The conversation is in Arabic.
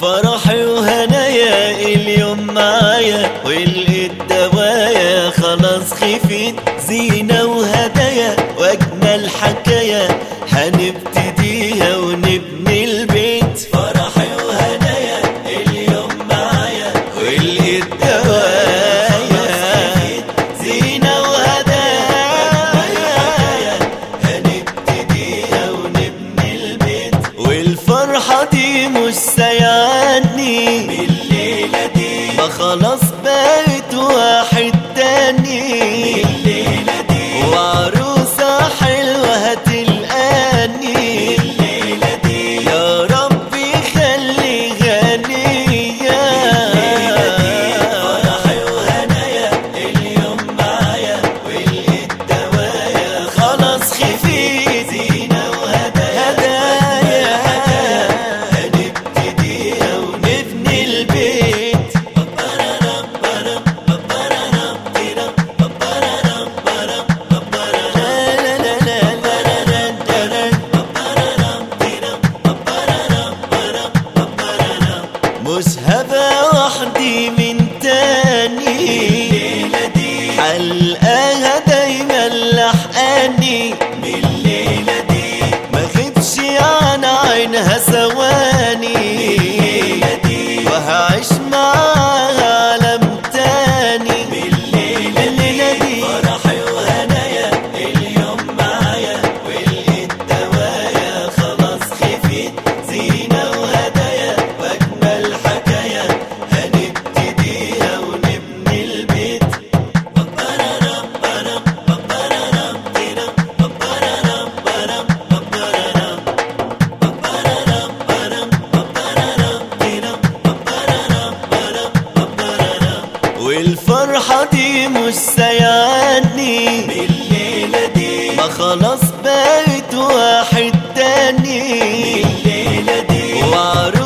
فرحي وهنايا إليوم معايا فرحتي مش سيعني بالليلة. دي بخلص بقيت واحد تاني بالليلة. دي وعرفت مسهبة وحدي من تاني. الليلة دي حلقاها دايما لحقاني. بالليلة دي ما غيبش عن عينها سوا. والفرحة دي مش سيعني بالليلة دي. ما خلاص بقيت واحد تاني. بالليلة دي. وعروف